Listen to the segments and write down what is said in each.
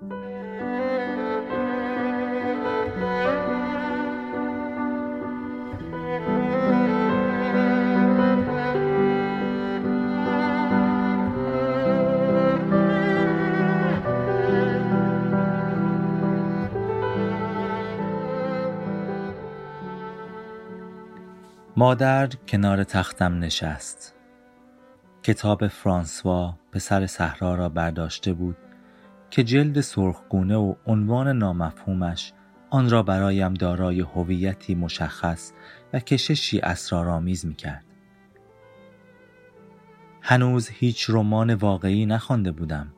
مادر کنار تختم نشست. کتاب فرانسوا پسر صحرا را برداشته بود که جلد سرخگونه و عنوان نامفهومش آن را برایم دارای هویتی مشخص و کششی اسرارآمیز می‌کرد. هنوز هیچ رمان واقعی نخوانده بودم.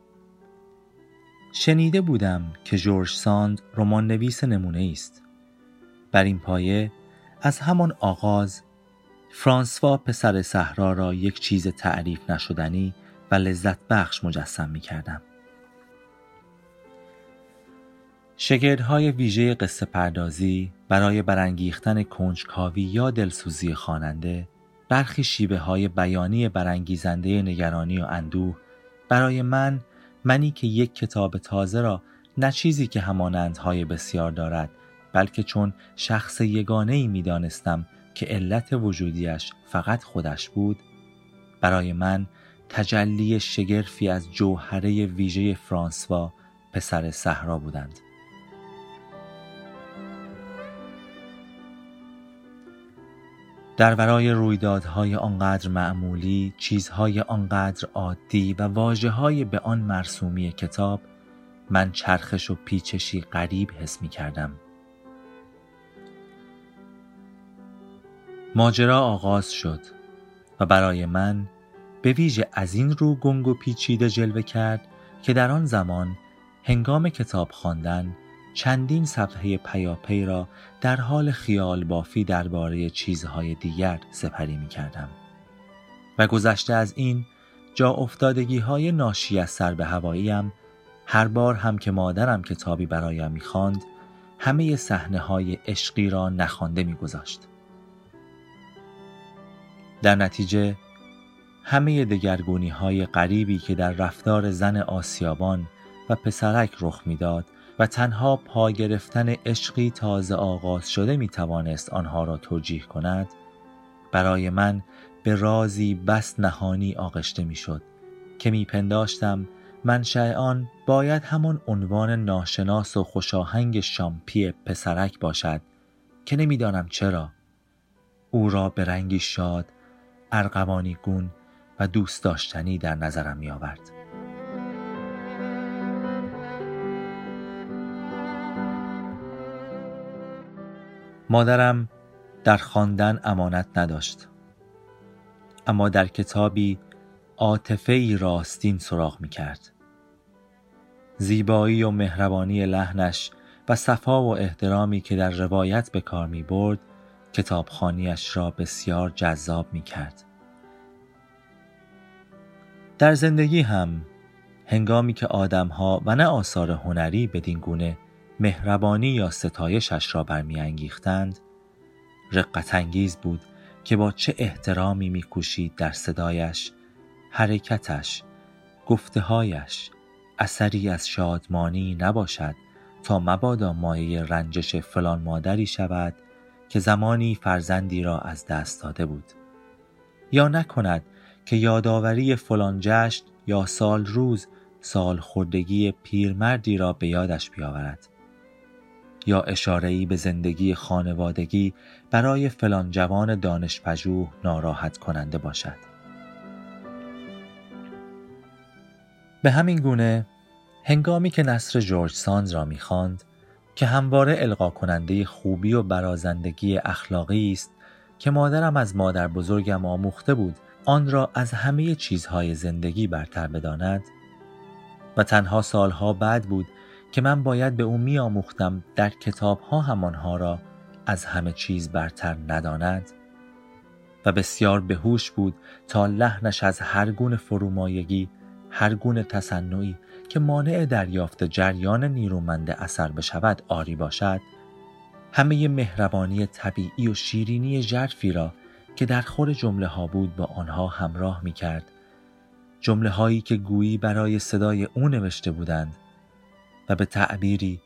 شنیده بودم که جورج ساند رمان نویس نمونه است. بر این پایه از همان آغاز فرانسوا پسر صحرا را یک چیز تعریف نشدنی و لذت بخش مجسم می کردم. شگردهای ویژه قصه پردازی برای برانگیختن کنجکاوی یا دلسوزی خواننده برخی شیبه های بیانی برانگیزنده نگرانی و اندوه برای من منی که یک کتاب تازه را نه چیزی که همانندهای بسیار دارد بلکه چون شخص یگانه ای می دانستم که علت وجودیش فقط خودش بود برای من تجلی شگرفی از جوهره ویژه فرانسوا پسر صحرا بودند. در ورای رویدادهای آنقدر معمولی چیزهای آنقدر عادی و واجه های به آن مرسومی کتاب من چرخش و پیچشی غریب حس می کردم ماجرا آغاز شد و برای من به ویژه از این رو گنگ و پیچیده جلوه کرد که در آن زمان هنگام کتاب خواندن چندین صفحه پیاپی را در حال خیال بافی درباره چیزهای دیگر سپری می کردم. و گذشته از این جا افتادگی های ناشی از سر به هواییم هر بار هم که مادرم کتابی برایم می‌خواند همه صحنه های عشقی را نخوانده میگذاشت در نتیجه همه دگرگونی های غریبی که در رفتار زن آسیابان و پسرک رخ می‌داد و تنها پا گرفتن عشقی تازه آغاز شده می توانست آنها را توجیه کند برای من به رازی بس نهانی آغشته می شد که می پنداشتم منشأ آن باید همان عنوان ناشناس و خوشاهنگ شامپی پسرک باشد که نمی‌دانم چرا او را به رنگی شاد ارغوانی گون و دوست داشتنی در نظرم می آورد. مادرم در خواندن امانت نداشت اما در کتابی عاطفه ای راستین سراغ می کرد. زیبایی و مهربانی لحنش و صفا و احترامی که در روایت به کار می برد کتابخانیش را بسیار جذاب می کرد. در زندگی هم هنگامی که آدمها و نه آثار هنری بدین گونه مهربانی یا ستایشش را برمیانگیختند. رقت انگیز بود که با چه احترامی میکوشید در صدایش حرکتش گفتههایش. اثری از شادمانی نباشد تا مبادا مایه رنجش فلان مادری شود که زمانی فرزندی را از دست داده بود. یا نکند که یادآوری فلان جشن یا سال روز سال خوردگی پیرمردی را به یادش بیاورد. یا اشاره‌ای به زندگی خانوادگی برای فلان جوان دانشپژوه ناراحت کننده باشد. به همین گونه هنگامی که نصر جورج ساند را می‌خواند که همواره القا کننده خوبی و برازندگی اخلاقی است که مادرم از مادر بزرگم آموخته بود آن را از همه چیزهای زندگی برتر بداند و تنها سالها بعد بود که من باید به او می آموختم در کتابها همانها را از همه چیز برتر نداند و بسیار بهوش بود تا لحنش از هر گونه فرومایگی هر گونه تصنعی که مانع دریافت جریان نیرومند اثر بشود آری باشد همه مهربانی طبیعی و شیرینی جرفی را که در خور جمله ها بود با آنها همراه می کرد جمله هایی که گویی برای صدای او نوشته بودند به تعبیری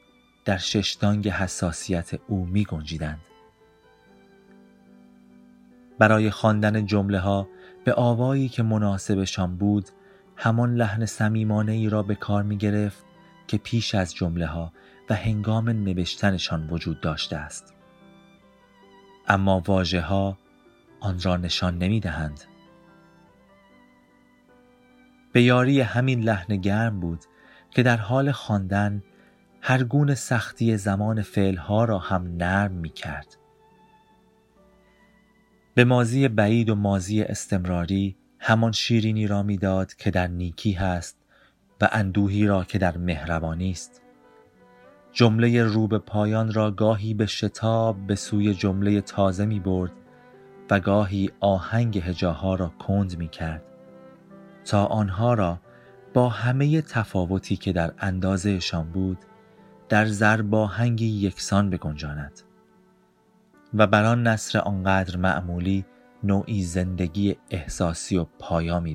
در ششدانگ حساسیت او می گنجیدند. برای خواندن جمله ها به آوایی که مناسبشان بود همان لحن سمیمانه ای را به کار می گرفت که پیش از جمله ها و هنگام نوشتنشان وجود داشته است اما واژه ها آن را نشان نمی دهند به یاری همین لحن گرم بود که در حال خواندن هر گونه سختی زمان فعلها را هم نرم می کرد. به مازی بعید و مازی استمراری همان شیرینی را می‌داد که در نیکی هست و اندوهی را که در مهربانی است جمله رو به پایان را گاهی به شتاب به سوی جمله تازه می برد و گاهی آهنگ هجاها را کند می کرد تا آنها را با همه تفاوتی که در اندازهشان بود در ضرب آهنگی یکسان بگنجاند. و بر آن نصر آنقدر معمولی نوعی زندگی احساسی و پایا می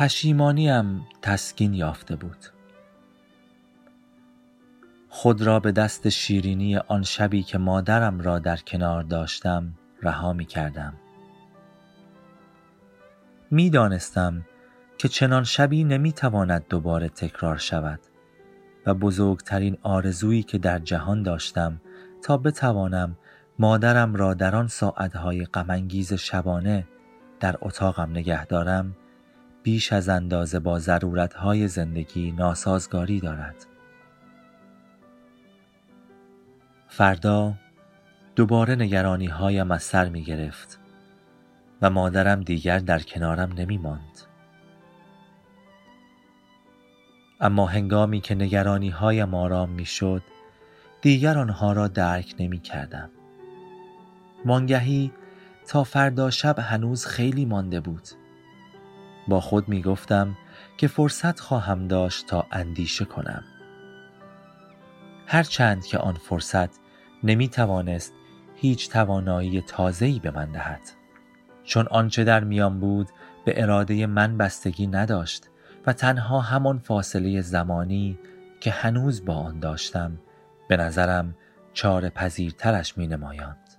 پشیمانیم تسکین یافته بود. خود را به دست شیرینی آن شبی که مادرم را در کنار داشتم رها می کردم. می دانستم که چنان شبی نمی تواند دوباره تکرار شود و بزرگترین آرزویی که در جهان داشتم تا بتوانم مادرم را در آن ساعتهای غمانگیز شبانه در اتاقم نگه دارم بیش از اندازه با ضرورتهای زندگی ناسازگاری دارد فردا دوباره نگرانی هایم از سر می گرفت و مادرم دیگر در کنارم نمی ماند. اما هنگامی که نگرانی هایم آرام می شد دیگر آنها را درک نمی کردم. مانگهی تا فردا شب هنوز خیلی مانده بود. با خود می گفتم که فرصت خواهم داشت تا اندیشه کنم. هرچند که آن فرصت نمی توانست هیچ توانایی تازه‌ای به من دهد چون آنچه در میان بود به اراده من بستگی نداشت و تنها همان فاصله زمانی که هنوز با آن داشتم به نظرم چار پذیرترش می نمایاند.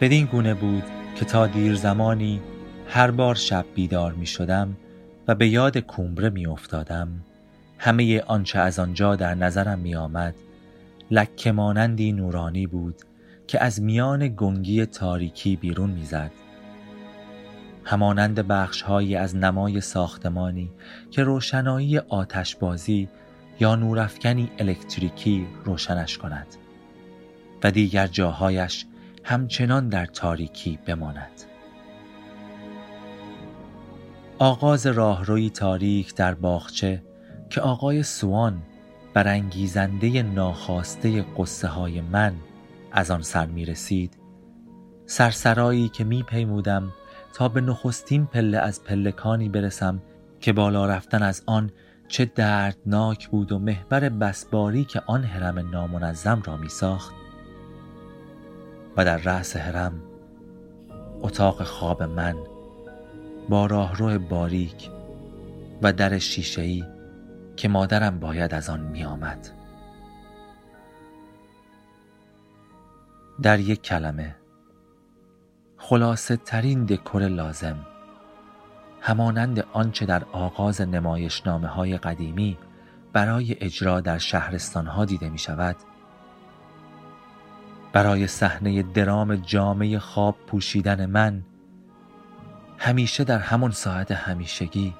بدین گونه بود که تا دیر زمانی هر بار شب بیدار می شدم و به یاد کومبره می افتادم همه آنچه از آنجا در نظرم می آمد لکه مانندی نورانی بود که از میان گنگی تاریکی بیرون می‌زد. همانند بخشهایی از نمای ساختمانی که روشنایی آتشبازی یا نورافکنی الکتریکی روشنش کند و دیگر جاهایش همچنان در تاریکی بماند. آغاز راهروی تاریک در باغچه که آقای سوان برانگیزنده ناخواسته قصه های من از آن سر می رسید سرسرایی که می پیمودم تا به نخستین پله از پلکانی برسم که بالا رفتن از آن چه دردناک بود و محبر بسباری که آن حرم نامنظم را می ساخت و در رأس هرم اتاق خواب من با راهرو باریک و در شیشه‌ای که مادرم باید از آن می آمد. در یک کلمه خلاصه ترین دکور لازم همانند آنچه در آغاز نمایشنامه های قدیمی برای اجرا در شهرستان ها دیده می شود برای صحنه درام جامعه خواب پوشیدن من همیشه در همان ساعت همیشگی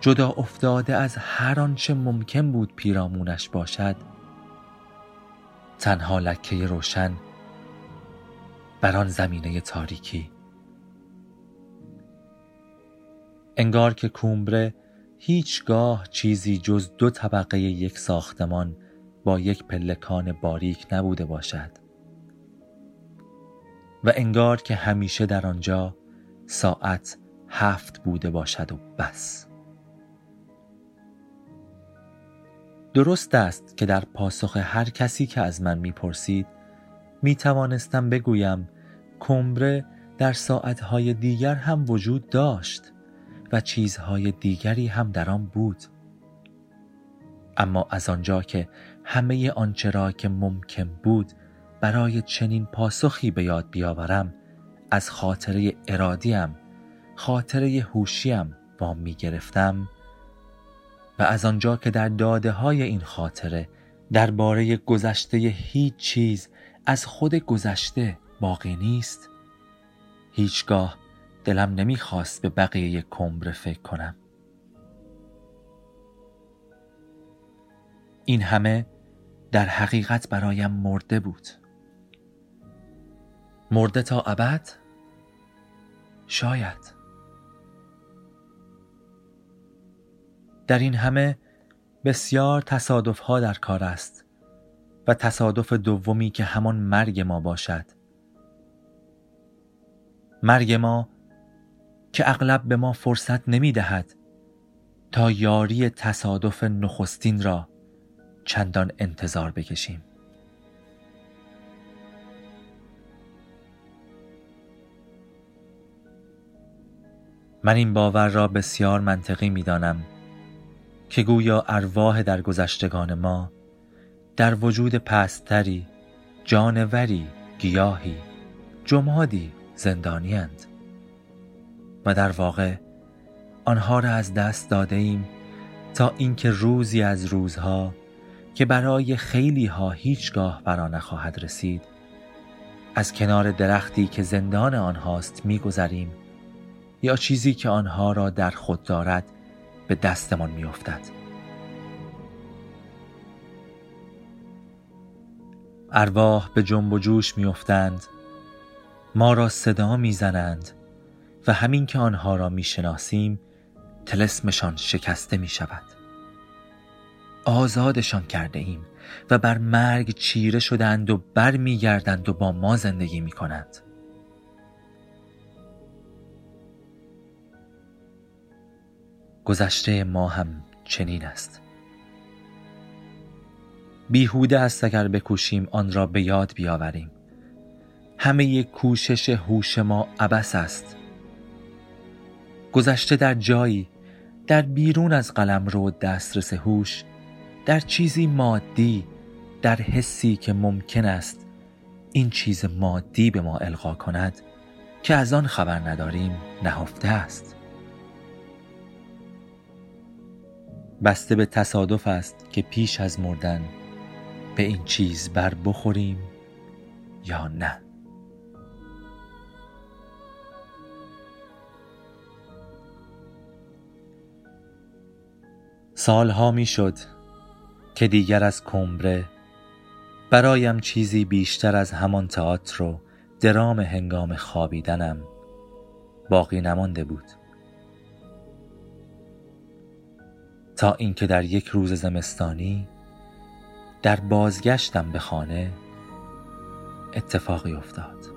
جدا افتاده از هر آنچه ممکن بود پیرامونش باشد تنها لکه روشن بر آن زمینه تاریکی. انگار که کومبره هیچگاه چیزی جز دو طبقه یک ساختمان با یک پلکان باریک نبوده باشد. و انگار که همیشه در آنجا ساعت هفت بوده باشد و بس. درست است که در پاسخ هر کسی که از من می‌پرسید می توانستم بگویم کمبره در ساعتهای دیگر هم وجود داشت و چیزهای دیگری هم در آن بود. اما از آنجا که همه آنچه را که ممکن بود برای چنین پاسخی به یاد بیاورم از خاطره ارادیم خاطره هوشیم وام می گرفتم و از آنجا که در داده های این خاطره درباره گذشته هیچ چیز از خود گذشته باقی نیست هیچگاه دلم نمی‌خواست به بقیه کمبره فکر کنم. این همه در حقیقت برایم مرده بود. مرده تا ابد؟ شاید. در این همه بسیار تصادف ها در کار است و تصادف دومی که همان مرگ ما باشد. مرگ ما که اغلب به ما فرصت نمی دهد تا یاری تصادف نخستین را چندان انتظار بکشیم. من این باور را بسیار منطقی می دانم که گویا ارواح در گذشتگان ما در وجود پستری جانوری گیاهی جمادی زندانیند و در واقع آنها را از دست داده ایم تا اینکه روزی از روزها که برای خیلی ها هیچگاه برا نخواهد رسید. از کنار درختی که زندان آنهاست میگذریم یا چیزی که آنها را در خود دارد به دستمان میافتد. ارواح به جنب و جوش میافتند. ما را صدا می‌زنند و همین که آنها را می‌شناسیم تلسمشان شکسته می شود آزادشان کرده ایم و بر مرگ چیره شدند و بر می گردند و با ما زندگی می کنند گذشته ما هم چنین است. بیهوده است اگر بکوشیم آن را به یاد بیاوریم. همه کوشش هوش ما عبس است. گذشته در جایی در بیرون از قلم رو دسترس هوش در چیزی مادی در حسی که ممکن است این چیز مادی به ما القا کند که از آن خبر نداریم نهفته است. بسته به تصادف است که پیش از مردن به این چیز بر بخوریم یا نه. سالها می شد که دیگر از کمبره برایم چیزی بیشتر از همان تئاتر و درام هنگام خوابیدنم باقی نمانده بود. تا اینکه در یک روز زمستانی در بازگشتم به خانه اتفاقی افتاد.